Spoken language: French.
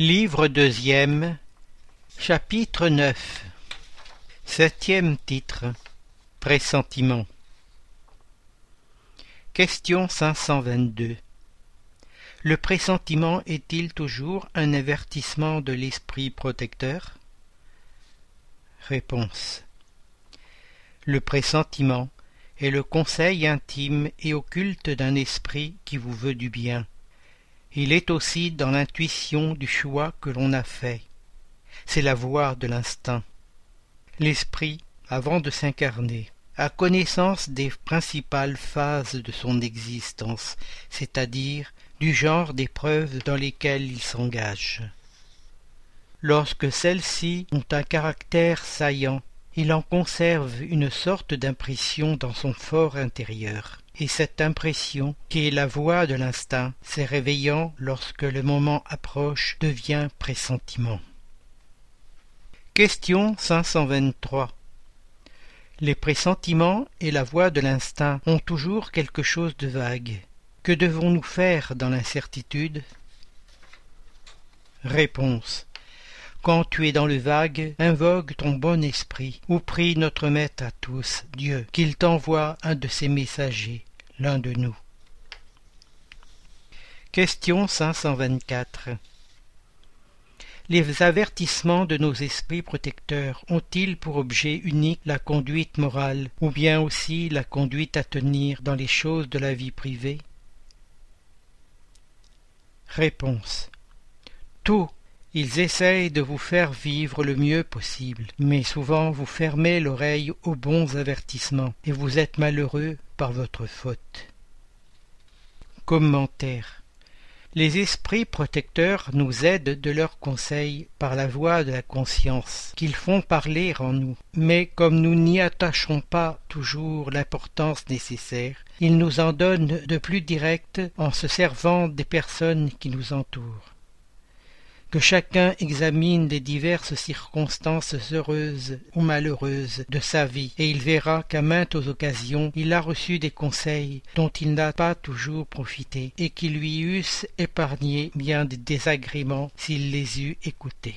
Livre deuxième Chapitre neuf. Septième titre Pressentiment. Question 522 Le pressentiment est-il toujours un avertissement de l'esprit protecteur? Réponse. Le pressentiment est le conseil intime et occulte d'un esprit qui vous veut du bien il est aussi dans l'intuition du choix que l'on a fait. C'est la voix de l'instinct. L'esprit, avant de s'incarner, a connaissance des principales phases de son existence, c'est-à-dire du genre d'épreuves dans lesquelles il s'engage. Lorsque celles-ci ont un caractère saillant, il en conserve une sorte d'impression dans son fort intérieur et cette impression, qui est la voix de l'instinct, s'est réveillant lorsque le moment approche, devient pressentiment. Question 523 Les pressentiments et la voix de l'instinct ont toujours quelque chose de vague. Que devons-nous faire dans l'incertitude? Réponse quand tu es dans le vague, invoque ton bon esprit, ou prie notre Maître à tous, Dieu, qu'il t'envoie un de ses messagers, l'un de nous. Question 524 Les avertissements de nos esprits protecteurs ont-ils pour objet unique la conduite morale, ou bien aussi la conduite à tenir dans les choses de la vie privée? Réponse. Tout. Ils essayent de vous faire vivre le mieux possible, mais souvent vous fermez l'oreille aux bons avertissements, et vous êtes malheureux votre faute. Commentaire les esprits protecteurs nous aident de leurs conseils par la voix de la conscience, qu'ils font parler en nous. Mais comme nous n'y attachons pas toujours l'importance nécessaire, ils nous en donnent de plus direct en se servant des personnes qui nous entourent que chacun examine les diverses circonstances heureuses ou malheureuses de sa vie, et il verra qu'à maintes occasions il a reçu des conseils dont il n'a pas toujours profité, et qui lui eussent épargné bien des désagréments s'il les eût écoutés.